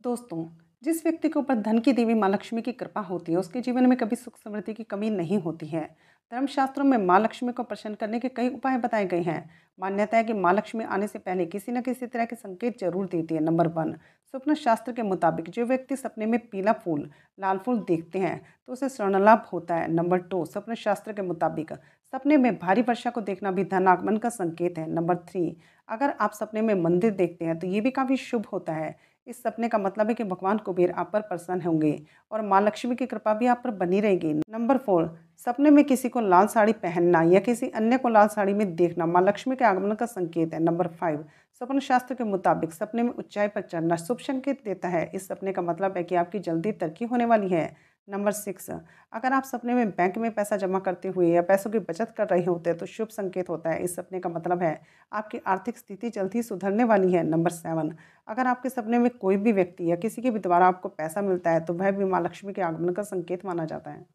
दोस्तों, जिस व्यक्ति के ऊपर धन की देवी माँ लक्ष्मी की कृपा होती है, उसके जीवन में कभी सुख समृद्धि की कमी नहीं होती है। धर्मशास्त्रों में माँ लक्ष्मी को प्रसन्न करने के कई उपाय बताए गए हैं। मान्यता है कि माँ लक्ष्मी आने से पहले किसी न किसी तरह के संकेत ज़रूर देती है। नंबर वन, स्वप्न शास्त्र के मुताबिक जो व्यक्ति सपने में पीला फूल, लाल फूल देखते हैं तो उसे स्वर्णलाभ होता है। नंबर टू स्वप्न शास्त्र के मुताबिक सपने में भारी वर्षा को देखना भी धन आगमन का संकेत है। नंबर थ्री, अगर आप सपने में मंदिर देखते हैं तो ये भी काफ़ी शुभ होता है। इस सपने का मतलब है कि भगवान कुबेर आप पर प्रसन्न होंगे और माँ लक्ष्मी की कृपा भी आप पर बनी रहेगी। नंबर फोर, सपने में किसी को लाल साड़ी पहनना या किसी अन्य को लाल साड़ी में देखना माँ लक्ष्मी के आगमन का संकेत है। नंबर फाइव, स्वप्न शास्त्र के मुताबिक सपने में ऊंचाई पर चढ़ना शुभ संकेत देता है। इस सपने का मतलब है कि आपकी जल्दी तरक्की होने वाली है। नंबर सिक्स, अगर आप सपने में बैंक में पैसा जमा करते हुए या पैसों की बचत कर रहे होते हैं तो शुभ संकेत होता है। इस सपने का मतलब है, आपकी आर्थिक स्थिति जल्द ही सुधरने वाली है। नंबर सेवन, अगर आपके सपने में कोई भी व्यक्ति या किसी के भी द्वारा आपको पैसा मिलता है तो वह भी माँ लक्ष्मी के आगमन का संकेत माना जाता है।